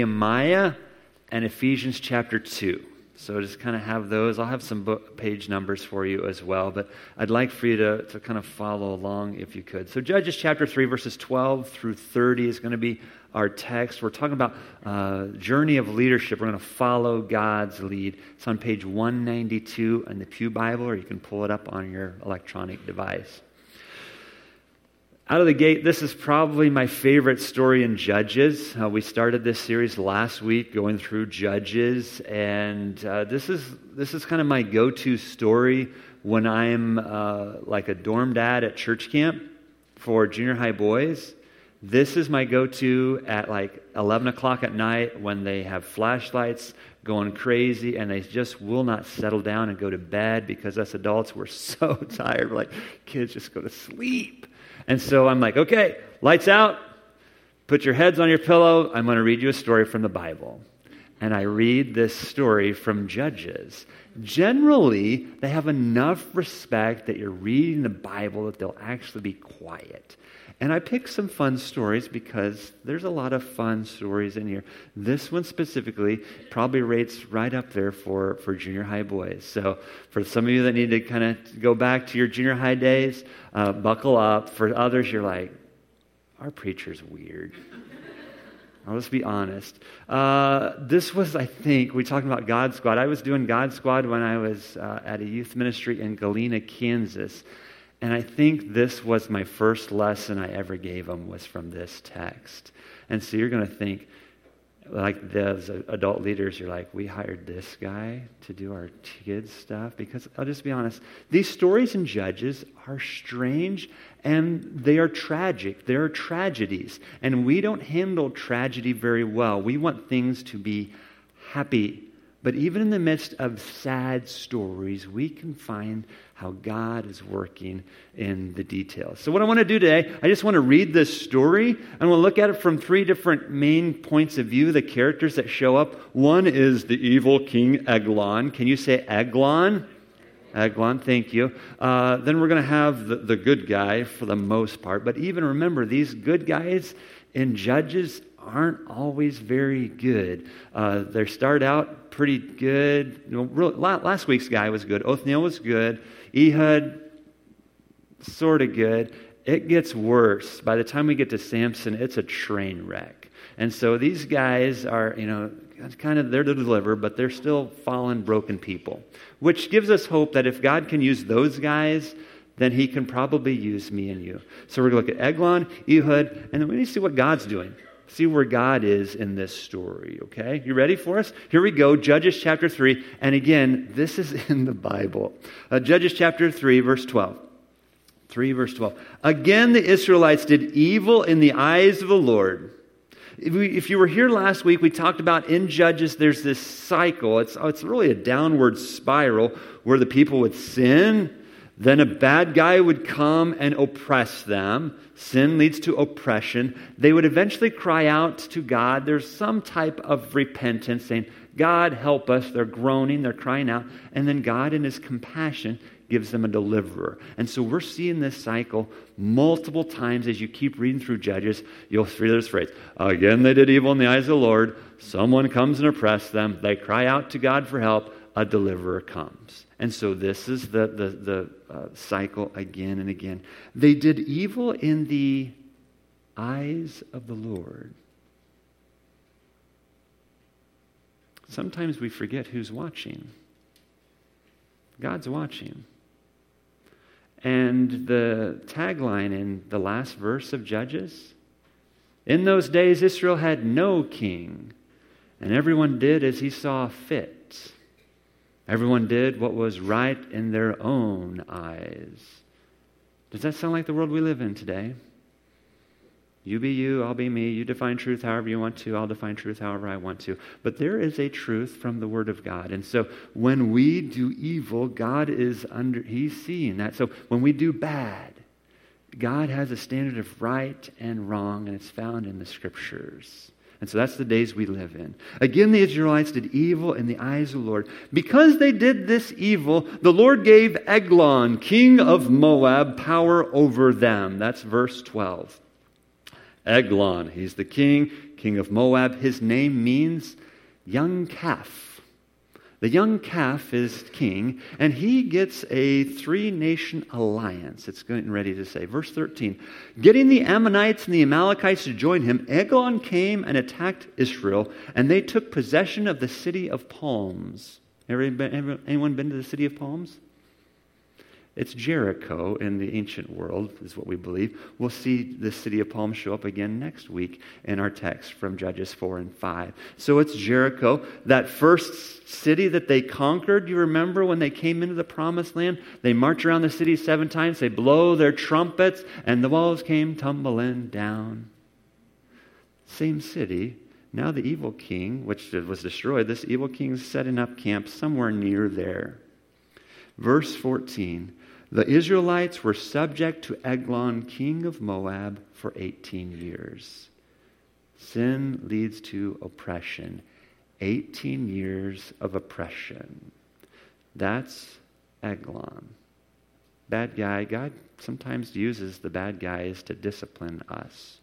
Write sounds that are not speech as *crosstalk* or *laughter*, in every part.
Nehemiah and Ephesians chapter 2. So just kind of have those. I'll have some book page numbers for you as well, but I'd like for you to, to kind of follow along if you could. So Judges chapter 3, verses 12 through 30 is going to be our text. We're talking about uh, journey of leadership. We're going to follow God's lead. It's on page 192 in the Pew Bible, or you can pull it up on your electronic device. Out of the gate, this is probably my favorite story in Judges. Uh, we started this series last week going through Judges, and uh, this, is, this is kind of my go to story when I'm uh, like a dorm dad at church camp for junior high boys. This is my go to at like 11 o'clock at night when they have flashlights going crazy and they just will not settle down and go to bed because us adults, we're *laughs* so tired. We're like, kids, just go to sleep. And so I'm like, okay, lights out, put your heads on your pillow. I'm going to read you a story from the Bible. And I read this story from Judges. Generally, they have enough respect that you're reading the Bible that they'll actually be quiet. And I picked some fun stories because there's a lot of fun stories in here. This one specifically probably rates right up there for, for junior high boys. So, for some of you that need to kind of go back to your junior high days, uh, buckle up. For others, you're like, our preacher's weird. *laughs* I'll just be honest. Uh, this was, I think, we talking about God Squad. I was doing God Squad when I was uh, at a youth ministry in Galena, Kansas. And I think this was my first lesson I ever gave them was from this text. And so you're going to think, like those adult leaders, you're like, we hired this guy to do our kids' stuff. Because I'll just be honest, these stories in Judges are strange and they are tragic. They are tragedies. And we don't handle tragedy very well. We want things to be happy but even in the midst of sad stories, we can find how God is working in the details. So, what I want to do today, I just want to read this story and we'll look at it from three different main points of view, the characters that show up. One is the evil King Eglon. Can you say Eglon? Eglon, thank you. Uh, then we're going to have the, the good guy for the most part. But even remember, these good guys in Judges aren't always very good. Uh, they start out pretty good. You know, really, last week's guy was good. Othniel was good. Ehud, sort of good. It gets worse. By the time we get to Samson, it's a train wreck. And so these guys are, you know, kind of there to deliver, but they're still fallen, broken people. Which gives us hope that if God can use those guys, then he can probably use me and you. So we're going to look at Eglon, Ehud, and then we need to see what God's doing see where God is in this story, okay? You ready for us? Here we go, Judges chapter 3. And again, this is *laughs* in the Bible. Uh, Judges chapter 3, verse 12. 3, verse 12. Again, the Israelites did evil in the eyes of the Lord. If, we, if you were here last week, we talked about in Judges, there's this cycle. It's, it's really a downward spiral where the people would sin then a bad guy would come and oppress them. Sin leads to oppression. They would eventually cry out to God. There's some type of repentance saying, God, help us. They're groaning, they're crying out. And then God, in His compassion, gives them a deliverer. And so we're seeing this cycle multiple times as you keep reading through Judges. You'll hear this phrase Again, they did evil in the eyes of the Lord. Someone comes and oppresses them. They cry out to God for help. A deliverer comes. And so this is the, the, the uh, cycle again and again. They did evil in the eyes of the Lord. Sometimes we forget who's watching. God's watching. And the tagline in the last verse of Judges In those days, Israel had no king, and everyone did as he saw fit. Everyone did what was right in their own eyes. Does that sound like the world we live in today? You be you, I'll be me. You define truth however you want to. I'll define truth however I want to. But there is a truth from the Word of God. And so when we do evil, God is under, He's seeing that. So when we do bad, God has a standard of right and wrong, and it's found in the Scriptures. And so that's the days we live in. Again, the Israelites did evil in the eyes of the Lord. Because they did this evil, the Lord gave Eglon, king of Moab, power over them. That's verse 12. Eglon, he's the king, king of Moab. His name means young calf. The young calf is king, and he gets a three nation alliance. It's getting ready to say. Verse 13 Getting the Ammonites and the Amalekites to join him, Eglon came and attacked Israel, and they took possession of the city of palms. Anyone been to the city of palms? It's Jericho in the ancient world, is what we believe. We'll see the city of Palm show up again next week in our text from Judges 4 and 5. So it's Jericho, that first city that they conquered. You remember when they came into the promised land? They march around the city seven times, they blow their trumpets, and the walls came tumbling down. Same city. Now the evil king, which was destroyed, this evil king is setting up camp somewhere near there. Verse 14 the Israelites were subject to Eglon, king of Moab, for 18 years. Sin leads to oppression. 18 years of oppression. That's Eglon. Bad guy. God sometimes uses the bad guys to discipline us.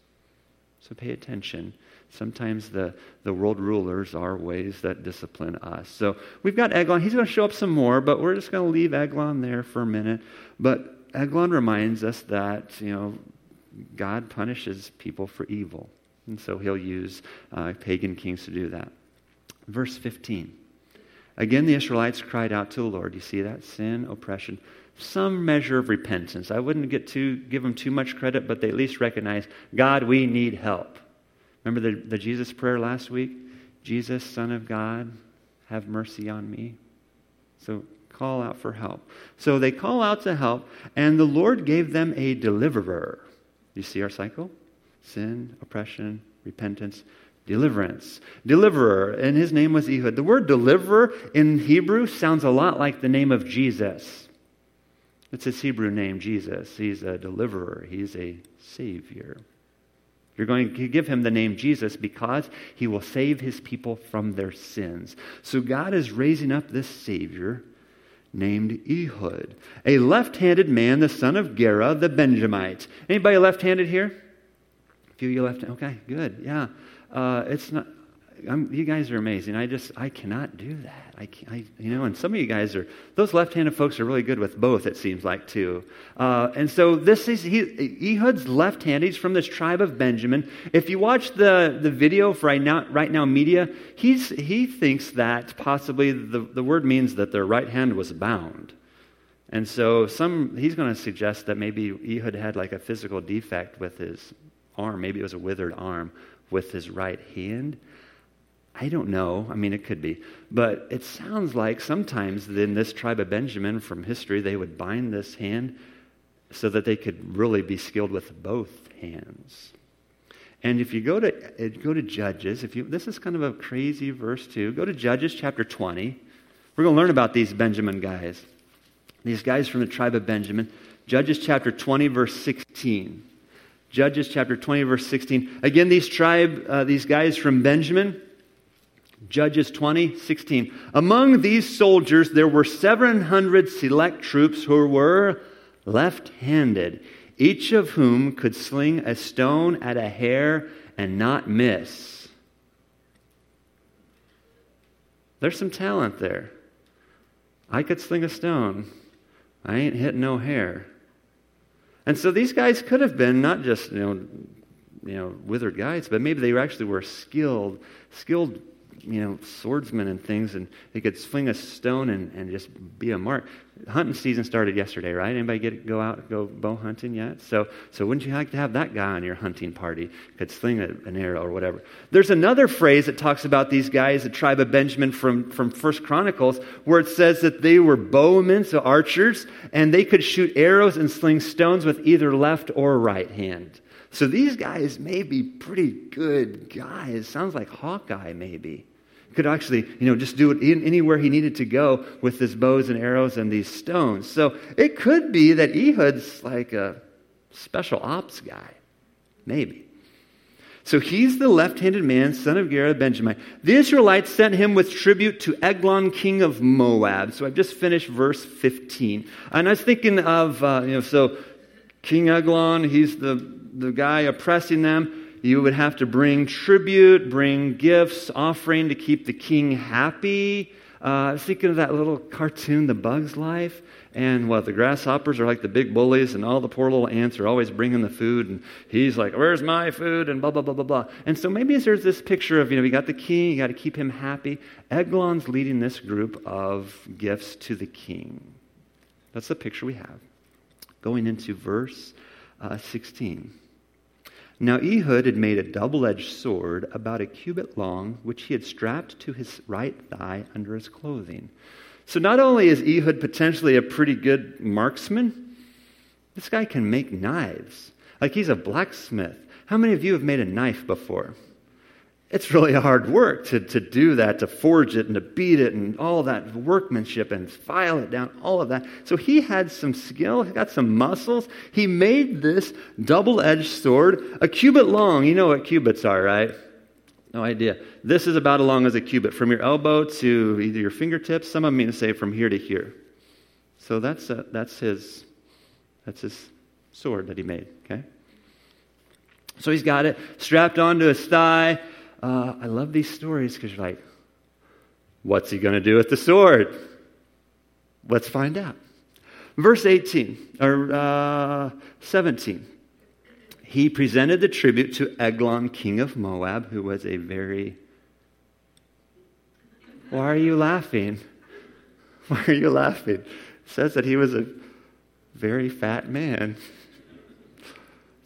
So pay attention. Sometimes the, the world rulers are ways that discipline us. So we've got Eglon. He's going to show up some more, but we're just going to leave Eglon there for a minute. But Eglon reminds us that, you know, God punishes people for evil. And so he'll use uh, pagan kings to do that. Verse 15. Again, the Israelites cried out to the Lord. You see that? Sin, oppression, some measure of repentance. I wouldn't get too, give them too much credit, but they at least recognize God, we need help. Remember the, the Jesus prayer last week? Jesus, Son of God, have mercy on me. So call out for help. So they call out to help, and the Lord gave them a deliverer. You see our cycle? Sin, oppression, repentance, deliverance. Deliverer, and his name was Ehud. The word deliverer in Hebrew sounds a lot like the name of Jesus. It's his Hebrew name, Jesus. He's a deliverer, he's a savior. You're going to give him the name Jesus because he will save his people from their sins. So God is raising up this Savior named Ehud, a left-handed man, the son of Gera, the Benjamite. Anybody left-handed here? A few of you left. Okay, good. Yeah, uh, it's not. I'm, you guys are amazing. I just, I cannot do that. I, I, you know, and some of you guys are, those left-handed folks are really good with both, it seems like, too. Uh, and so this is, he, Ehud's left-handed. He's from this tribe of Benjamin. If you watch the, the video for right now, right now media, he's, he thinks that possibly the, the word means that their right hand was bound. And so some, he's going to suggest that maybe Ehud had like a physical defect with his arm. Maybe it was a withered arm with his right hand. I don't know. I mean, it could be. But it sounds like sometimes in this tribe of Benjamin from history, they would bind this hand so that they could really be skilled with both hands. And if you go to, uh, go to Judges, if you, this is kind of a crazy verse too. Go to Judges chapter 20. We're going to learn about these Benjamin guys. These guys from the tribe of Benjamin. Judges chapter 20, verse 16. Judges chapter 20, verse 16. Again, these tribe, uh, these guys from Benjamin, Judges 20, 16. Among these soldiers, there were 700 select troops who were left handed, each of whom could sling a stone at a hair and not miss. There's some talent there. I could sling a stone. I ain't hitting no hair. And so these guys could have been not just, you know, you know, withered guys, but maybe they actually were skilled, skilled you know, swordsmen and things, and they could swing a stone and, and just be a mark. Hunting season started yesterday, right? Anybody get go out go bow hunting yet? So, so wouldn't you like to have that guy on your hunting party? Could sling a, an arrow or whatever. There's another phrase that talks about these guys, the tribe of Benjamin from from First Chronicles, where it says that they were bowmen, so archers, and they could shoot arrows and sling stones with either left or right hand. So these guys may be pretty good guys. Sounds like Hawkeye, maybe. Could actually, you know, just do it in, anywhere he needed to go with his bows and arrows and these stones. So it could be that Ehud's like a special ops guy. Maybe. So he's the left handed man, son of Gera Benjamin. The Israelites sent him with tribute to Eglon, king of Moab. So I've just finished verse 15. And I was thinking of, uh, you know, so King Eglon, he's the, the guy oppressing them. you would have to bring tribute, bring gifts, offering to keep the king happy. Uh, thinking of that little cartoon, The Bug's Life. And what, the grasshoppers are like the big bullies, and all the poor little ants are always bringing the food, and he's like, Where's my food? And blah, blah, blah, blah, blah. And so maybe there's this picture of, you know, we got the king, you got to keep him happy. Eglon's leading this group of gifts to the king. That's the picture we have. Going into verse uh, 16. Now Ehud had made a double edged sword about a cubit long, which he had strapped to his right thigh under his clothing. So not only is Ehud potentially a pretty good marksman, this guy can make knives. Like he's a blacksmith. How many of you have made a knife before? It's really hard work to, to do that, to forge it and to beat it and all that workmanship and file it down, all of that. So he had some skill, he got some muscles. He made this double edged sword, a cubit long. You know what cubits are, right? No idea. This is about as long as a cubit, from your elbow to either your fingertips. Some of them say from here to here. So that's, a, that's, his, that's his sword that he made, okay? So he's got it strapped onto his thigh. Uh, I love these stories because you're like, what's he going to do with the sword? Let's find out. Verse 18, or uh, 17 he presented the tribute to Eglon, king of Moab, who was a very. Why are you laughing? *laughs* Why are you laughing? It says that he was a very fat man.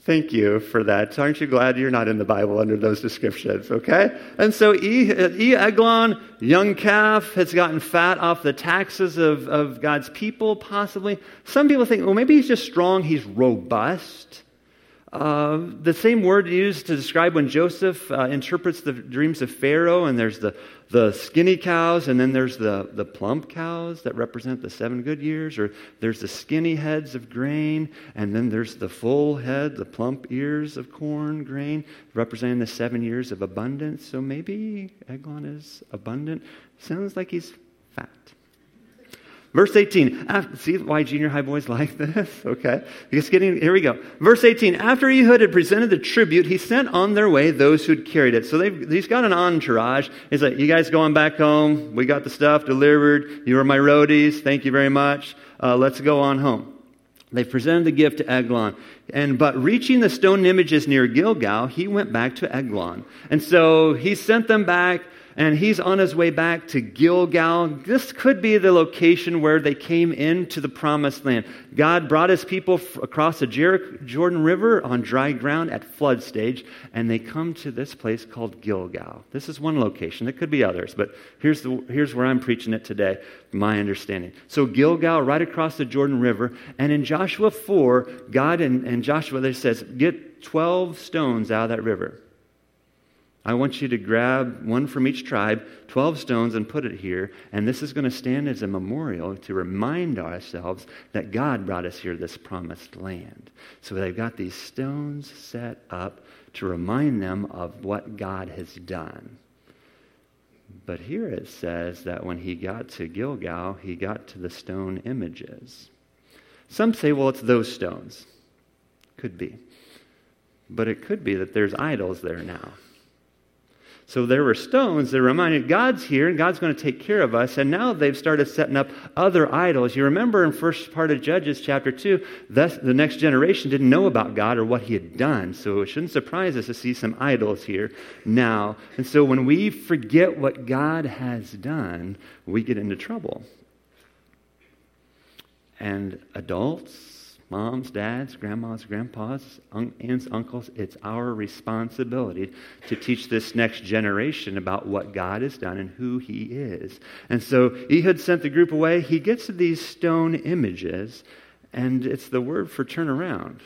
Thank you for that. Aren't you glad you're not in the Bible under those descriptions, okay? And so E. e Eglon, young calf, has gotten fat off the taxes of, of God's people, possibly. Some people think, well, maybe he's just strong, he's robust. Uh, the same word used to describe when Joseph uh, interprets the dreams of Pharaoh, and there's the, the skinny cows, and then there's the, the plump cows that represent the seven good years, or there's the skinny heads of grain, and then there's the full head, the plump ears of corn, grain, representing the seven years of abundance. So maybe Eglon is abundant. Sounds like he's fat. Verse 18. After, see why junior high boys like this? *laughs* Okay. It's getting, here we go. Verse 18. After Ehud had presented the tribute, he sent on their way those who'd carried it. So he's got an entourage. He's like, you guys going back home? We got the stuff delivered. You were my roadies. Thank you very much. Uh, let's go on home. They presented the gift to Eglon. And but reaching the stone images near Gilgal, he went back to Eglon. And so he sent them back and he's on his way back to Gilgal. This could be the location where they came into the promised land. God brought his people across the Jordan River on dry ground at flood stage, and they come to this place called Gilgal. This is one location. There could be others, but here's, the, here's where I'm preaching it today, my understanding. So, Gilgal, right across the Jordan River, and in Joshua 4, God and, and Joshua, they says, get 12 stones out of that river. I want you to grab one from each tribe, 12 stones, and put it here. And this is going to stand as a memorial to remind ourselves that God brought us here to this promised land. So they've got these stones set up to remind them of what God has done. But here it says that when he got to Gilgal, he got to the stone images. Some say, well, it's those stones. Could be. But it could be that there's idols there now. So there were stones that reminded God's here and God's going to take care of us. And now they've started setting up other idols. You remember in first part of Judges chapter 2, thus the next generation didn't know about God or what he had done. So it shouldn't surprise us to see some idols here now. And so when we forget what God has done, we get into trouble. And adults, moms, dads, grandmas, grandpas, aunts, uncles, it's our responsibility to teach this next generation about what God has done and who He is. And so Ehud sent the group away. He gets to these stone images, and it's the word for turn around.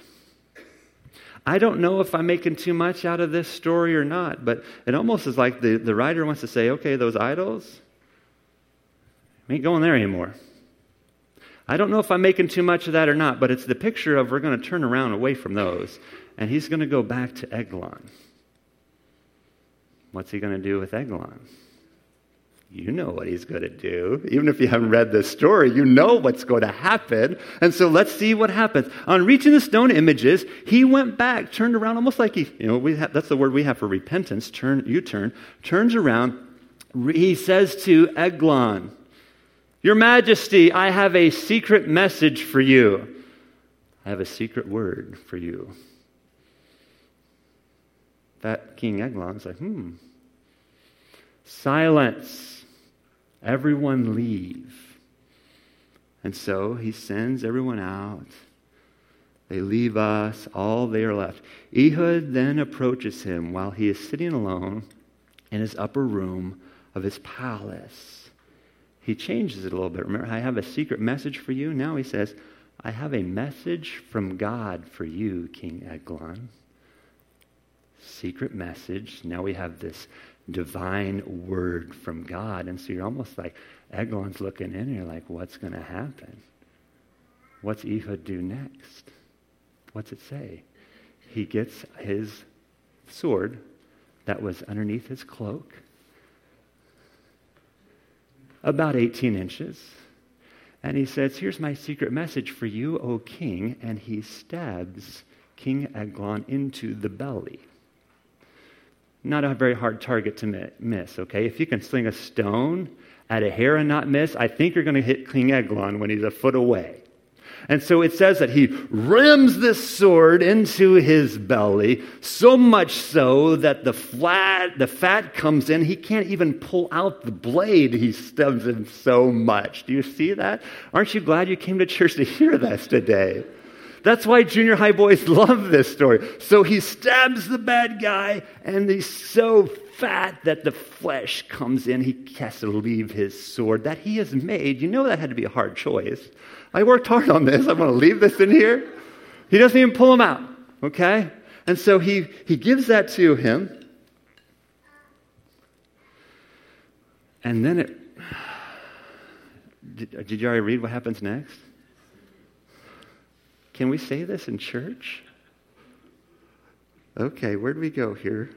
I don't know if I'm making too much out of this story or not, but it almost is like the, the writer wants to say, okay, those idols, ain't going there anymore. I don't know if I'm making too much of that or not, but it's the picture of we're going to turn around away from those, and he's going to go back to Eglon. What's he going to do with Eglon? you know what he's going to do. Even if you haven't read this story, you know what's going to happen. And so let's see what happens. On reaching the stone images, he went back, turned around, almost like he, you know, we have, that's the word we have for repentance, turn, you turn, turns around. He says to Eglon, Your Majesty, I have a secret message for you. I have a secret word for you. That King Eglon's like, hmm. Silence. Everyone leave. And so he sends everyone out. They leave us, all they are left. Ehud then approaches him while he is sitting alone in his upper room of his palace. He changes it a little bit. Remember, I have a secret message for you. Now he says, I have a message from God for you, King Eglon. Secret message. Now we have this divine word from God. And so you're almost like, Eglon's looking in and you're like, what's going to happen? What's Ehud do next? What's it say? He gets his sword that was underneath his cloak, about 18 inches. And he says, Here's my secret message for you, O king. And he stabs King Eglon into the belly not a very hard target to miss, okay? If you can sling a stone at a hair and not miss, I think you're going to hit King Eglon when he's a foot away. And so it says that he rams this sword into his belly, so much so that the flat, the fat comes in. He can't even pull out the blade. He stabs him so much. Do you see that? Aren't you glad you came to church to hear this today? That's why junior high boys *laughs* love this story. So he stabs the bad guy, and he's so fat that the flesh comes in. He has to leave his sword that he has made. You know that had to be a hard choice. I worked hard on this. I'm going to leave this in here. He doesn't even pull him out, okay? And so he, he gives that to him. And then it. Did, did you already read what happens next? Can we say this in church? Okay, where do we go here?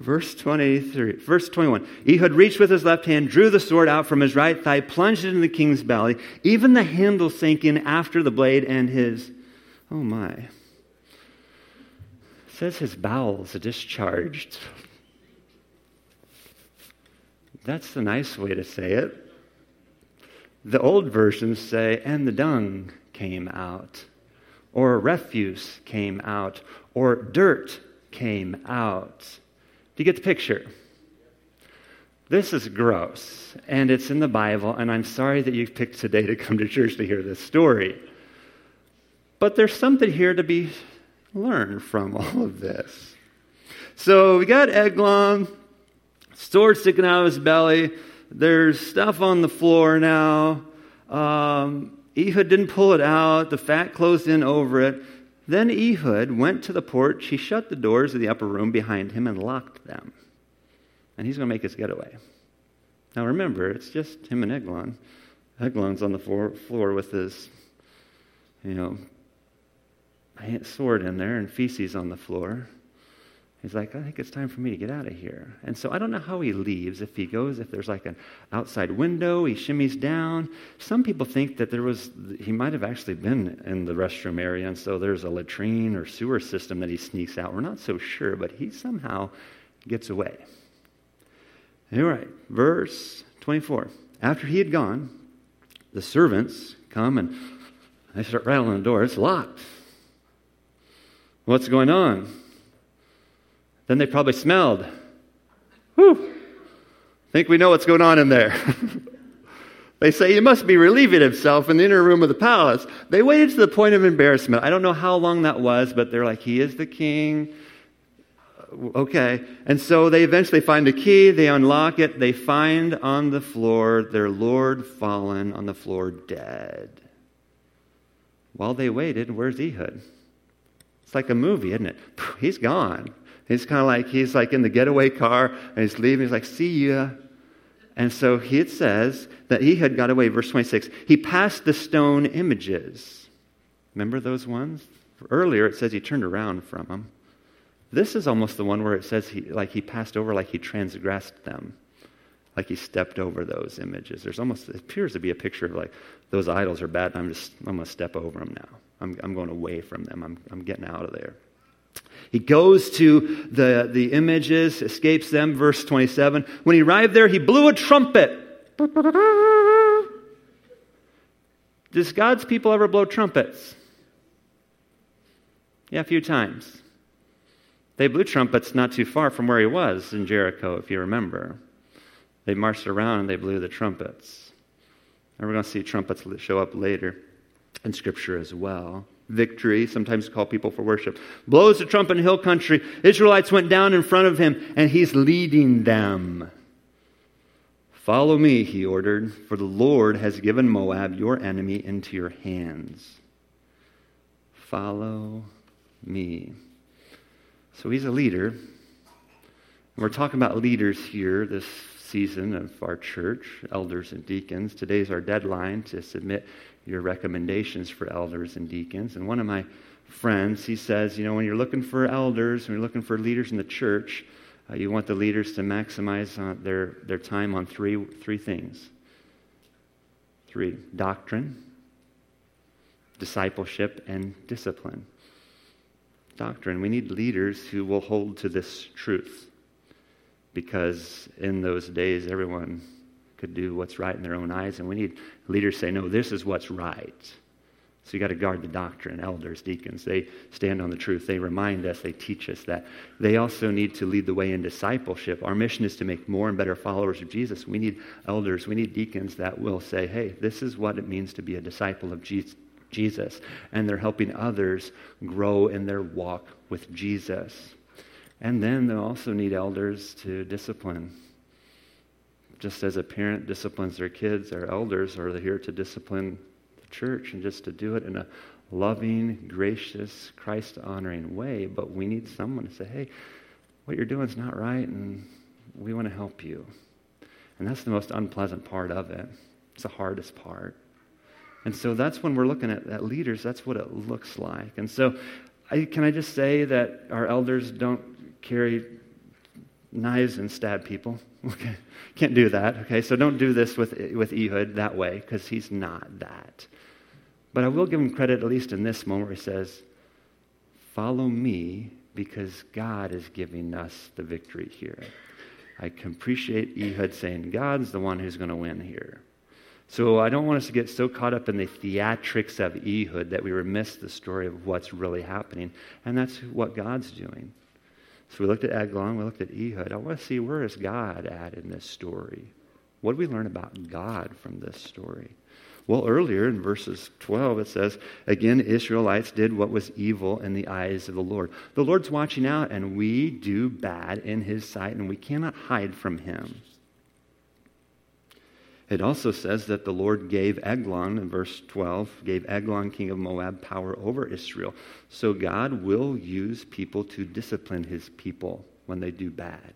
Verse 23, verse 21. Ehud reached with his left hand, drew the sword out from his right thigh, plunged it into the king's belly. Even the handle sank in after the blade, and his, oh my. It says his bowels discharged. That's the nice way to say it. The old versions say, and the dung came out or refuse came out, or dirt came out. You get the picture? This is gross, and it's in the Bible, and I'm sorry that you picked today to come to church to hear this story. But there's something here to be learned from all of this. So we got Eglon, sword sticking out of his belly. There's stuff on the floor now. Um, Ehud didn't pull it out, the fat closed in over it. Then Ehud went to the porch, he shut the doors of the upper room behind him and locked them. And he's going to make his getaway. Now remember, it's just him and Eglon. Eglon's on the floor, floor with his, you know, sword in there and feces on the floor. He's like, I think it's time for me to get out of here. And so I don't know how he leaves. If he goes, if there's like an outside window, he shimmies down. Some people think that there was, he might have actually been in the restroom area, and so there's a latrine or sewer system that he sneaks out. We're not so sure, but he somehow gets away. All right, verse 24. After he had gone, the servants come and they start rattling the door. It's locked. What's going on? Then they probably smelled. Whew. Think we know what's going on in there. *laughs* they say he must be relieving himself in the inner room of the palace. They waited to the point of embarrassment. I don't know how long that was, but they're like, he is the king. Uh, okay. And so they eventually find a key, they unlock it, they find on the floor their Lord fallen on the floor dead. While they waited, where's Ehud? It's like a movie, isn't it? *laughs* He's gone. He's kind of like, he's like in the getaway car and he's leaving. He's like, see ya. And so he, it says that he had got away, verse 26. He passed the stone images. Remember those ones? Earlier it says he turned around from them. This is almost the one where it says he, like he passed over, like he transgressed them. like he stepped over those images. There's almost, it appears to be a picture of like, those idols are bad, I'm just, I'm going to step over them now. I'm, I'm going away from them. I'm, I'm getting out of there. He goes to the, the images, escapes them, verse 27. When he arrived there, he blew a trumpet. Does God's people ever blow trumpets? Yeah, a few times. They blew trumpets not too far from where he was in Jericho, if you remember. They marched around and they blew the trumpets. And we're going to see trumpets show up later in Scripture as well. Victory, sometimes call people for worship. Blows the trumpet in hill country. Israelites went down in front of him, and he's leading them. Follow me, he ordered, for the Lord has given Moab, your enemy, into your hands. Follow me. So he's a leader. And we're talking about leaders here this season of our church, elders and deacons. Today's our deadline to submit your recommendations for elders and deacons. And one of my friends, he says, you know, when you're looking for elders, when you're looking for leaders in the church, uh, you want the leaders to maximize uh, their, their time on three, three things three doctrine, discipleship, and discipline. Doctrine. We need leaders who will hold to this truth because in those days, everyone could do what's right in their own eyes. And we need leaders say, no, this is what's right. So you got to guard the doctrine. Elders, deacons, they stand on the truth. They remind us, they teach us that. They also need to lead the way in discipleship. Our mission is to make more and better followers of Jesus. We need elders, we need deacons that will say, hey, this is what it means to be a disciple of Jesus. And they're helping others grow in their walk with Jesus. And then they'll also need elders to discipline. Just as a parent disciplines their kids, our elders are here to discipline the church and just to do it in a loving, gracious, Christ honoring way. But we need someone to say, hey, what you're doing is not right, and we want to help you. And that's the most unpleasant part of it. It's the hardest part. And so that's when we're looking at, at leaders, that's what it looks like. And so, I, can I just say that our elders don't carry knives and stab people. *laughs* Okay, can't do that. Okay, so don't do this with with Ehud that way because he's not that. But I will give him credit at least in this moment where he says, "Follow me because God is giving us the victory here." I can appreciate Ehud saying, "God's the one who's going to win here." So I don't want us to get so caught up in the theatrics of Ehud that we remiss the story of what's really happening, and that's what God's doing. So we looked at Eglon, we looked at Ehud. I want to see where is God at in this story? What do we learn about God from this story? Well, earlier in verses 12, it says, Again, Israelites did what was evil in the eyes of the Lord. The Lord's watching out, and we do bad in his sight, and we cannot hide from him. It also says that the Lord gave Eglon, in verse 12, gave Eglon, king of Moab, power over Israel. So God will use people to discipline his people when they do bad.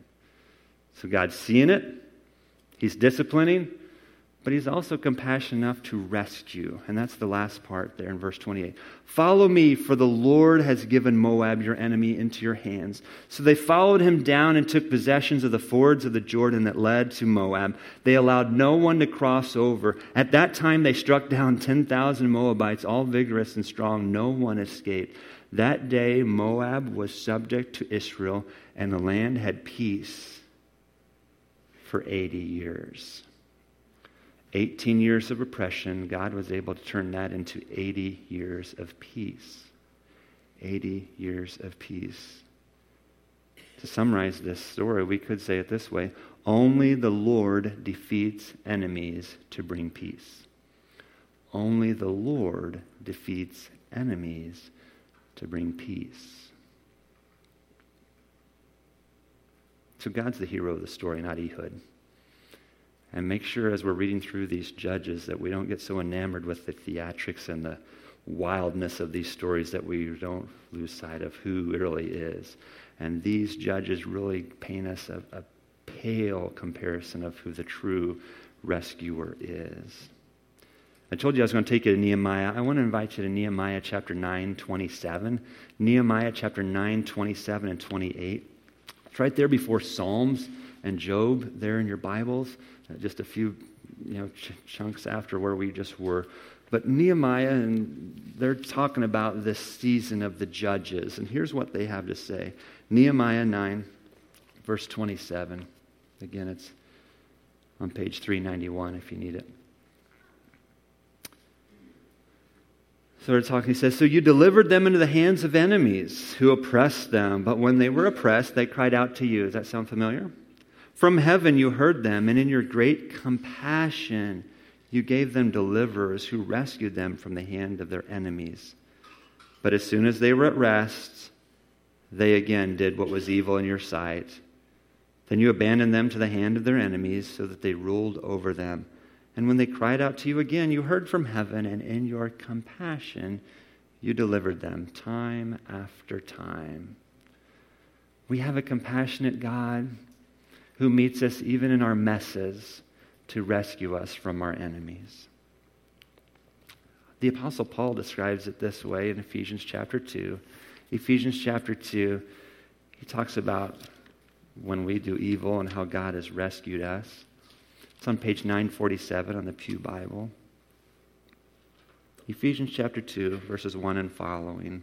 So God's seeing it, he's disciplining, but he's also compassionate enough to rescue. And that's the last part there in verse 28. Follow me, for the Lord has given Moab, your enemy, into your hands. So they followed him down and took possessions of the fords of the Jordan that led to Moab. They allowed no one to cross over. At that time, they struck down 10,000 Moabites, all vigorous and strong. No one escaped. That day, Moab was subject to Israel, and the land had peace for 80 years. 18 years of oppression, God was able to turn that into 80 years of peace. 80 years of peace. To summarize this story, we could say it this way Only the Lord defeats enemies to bring peace. Only the Lord defeats enemies to bring peace. So God's the hero of the story, not Ehud. And make sure as we're reading through these judges that we don't get so enamored with the theatrics and the wildness of these stories that we don't lose sight of who really is. And these judges really paint us a, a pale comparison of who the true rescuer is. I told you I was going to take you to Nehemiah. I want to invite you to Nehemiah chapter 9, 27. Nehemiah chapter 9, 27 and 28. It's right there before Psalms and Job there in your Bibles, just a few you know, ch- chunks after where we just were. But Nehemiah, and they're talking about this season of the judges. And here's what they have to say Nehemiah 9, verse 27. Again, it's on page 391 if you need it. So we're talking, he says, So you delivered them into the hands of enemies who oppressed them, but when they were oppressed, they cried out to you. Does that sound familiar? From heaven you heard them, and in your great compassion you gave them deliverers who rescued them from the hand of their enemies. But as soon as they were at rest, they again did what was evil in your sight. Then you abandoned them to the hand of their enemies so that they ruled over them. And when they cried out to you again, you heard from heaven, and in your compassion, you delivered them time after time. We have a compassionate God who meets us even in our messes to rescue us from our enemies. The Apostle Paul describes it this way in Ephesians chapter 2. Ephesians chapter 2, he talks about when we do evil and how God has rescued us. It's on page 947 on the Pew Bible. Ephesians chapter 2, verses 1 and following.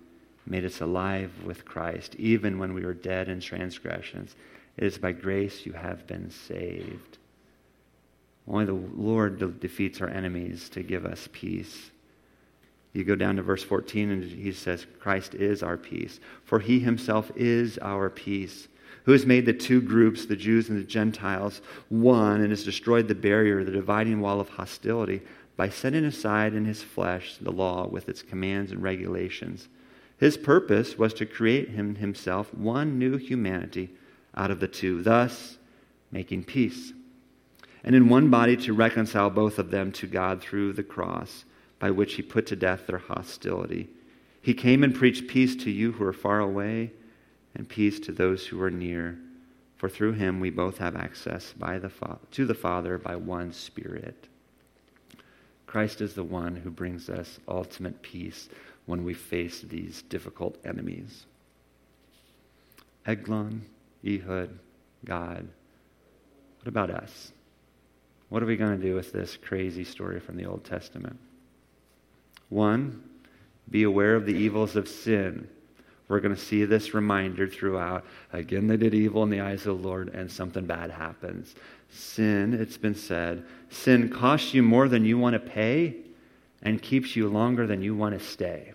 made us alive with Christ, even when we were dead in transgressions. It is by grace you have been saved. Only the Lord de- defeats our enemies to give us peace. You go down to verse 14, and he says, Christ is our peace, for he himself is our peace who has made the two groups, the Jews and the Gentiles, one and has destroyed the barrier, the dividing wall of hostility, by setting aside in his flesh the law with its commands and regulations. His purpose was to create him himself one new humanity out of the two, thus making peace. And in one body to reconcile both of them to God through the cross, by which he put to death their hostility. He came and preached peace to you who are far away and peace to those who are near. For through him we both have access by the Fa- to the Father by one Spirit. Christ is the one who brings us ultimate peace when we face these difficult enemies. Eglon, Ehud, God. What about us? What are we going to do with this crazy story from the Old Testament? One, be aware of the evils of sin we're going to see this reminder throughout. Again, they did evil in the eyes of the Lord, and something bad happens. Sin, it's been said, sin costs you more than you want to pay and keeps you longer than you want to stay.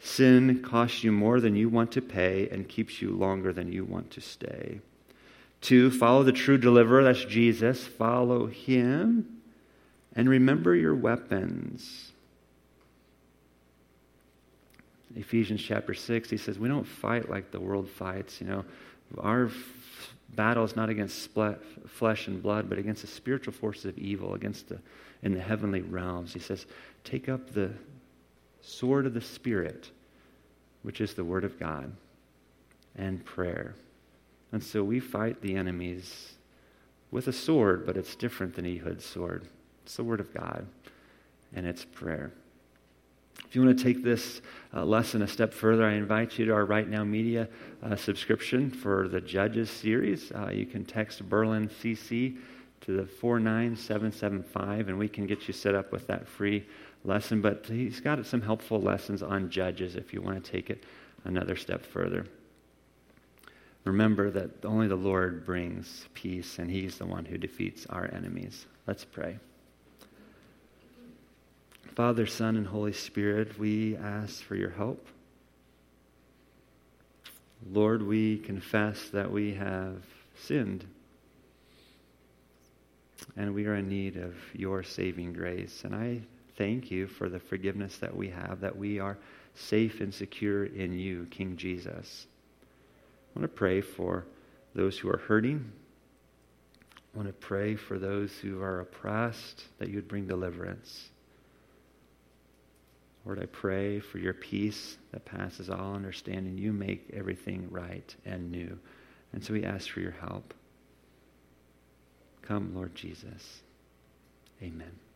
Sin costs you more than you want to pay and keeps you longer than you want to stay. Two, follow the true deliverer, that's Jesus. Follow him. And remember your weapons. Ephesians chapter 6, he says, We don't fight like the world fights. You know, our battle is not against flesh and blood, but against the spiritual forces of evil, against the, in the heavenly realms. He says, Take up the sword of the Spirit, which is the Word of God, and prayer. And so we fight the enemies with a sword, but it's different than Ehud's sword. It's the Word of God, and it's prayer. If you want to take this uh, lesson a step further, I invite you to our Right Now Media uh, subscription for the Judges series. Uh, you can text Berlin CC to the 49775, and we can get you set up with that free lesson. But he's got some helpful lessons on Judges if you want to take it another step further. Remember that only the Lord brings peace, and he's the one who defeats our enemies. Let's pray. Father, Son, and Holy Spirit, we ask for your help. Lord, we confess that we have sinned and we are in need of your saving grace. And I thank you for the forgiveness that we have, that we are safe and secure in you, King Jesus. I want to pray for those who are hurting. I want to pray for those who are oppressed, that you would bring deliverance. Lord, I pray for your peace that passes all understanding. You make everything right and new. And so we ask for your help. Come, Lord Jesus. Amen.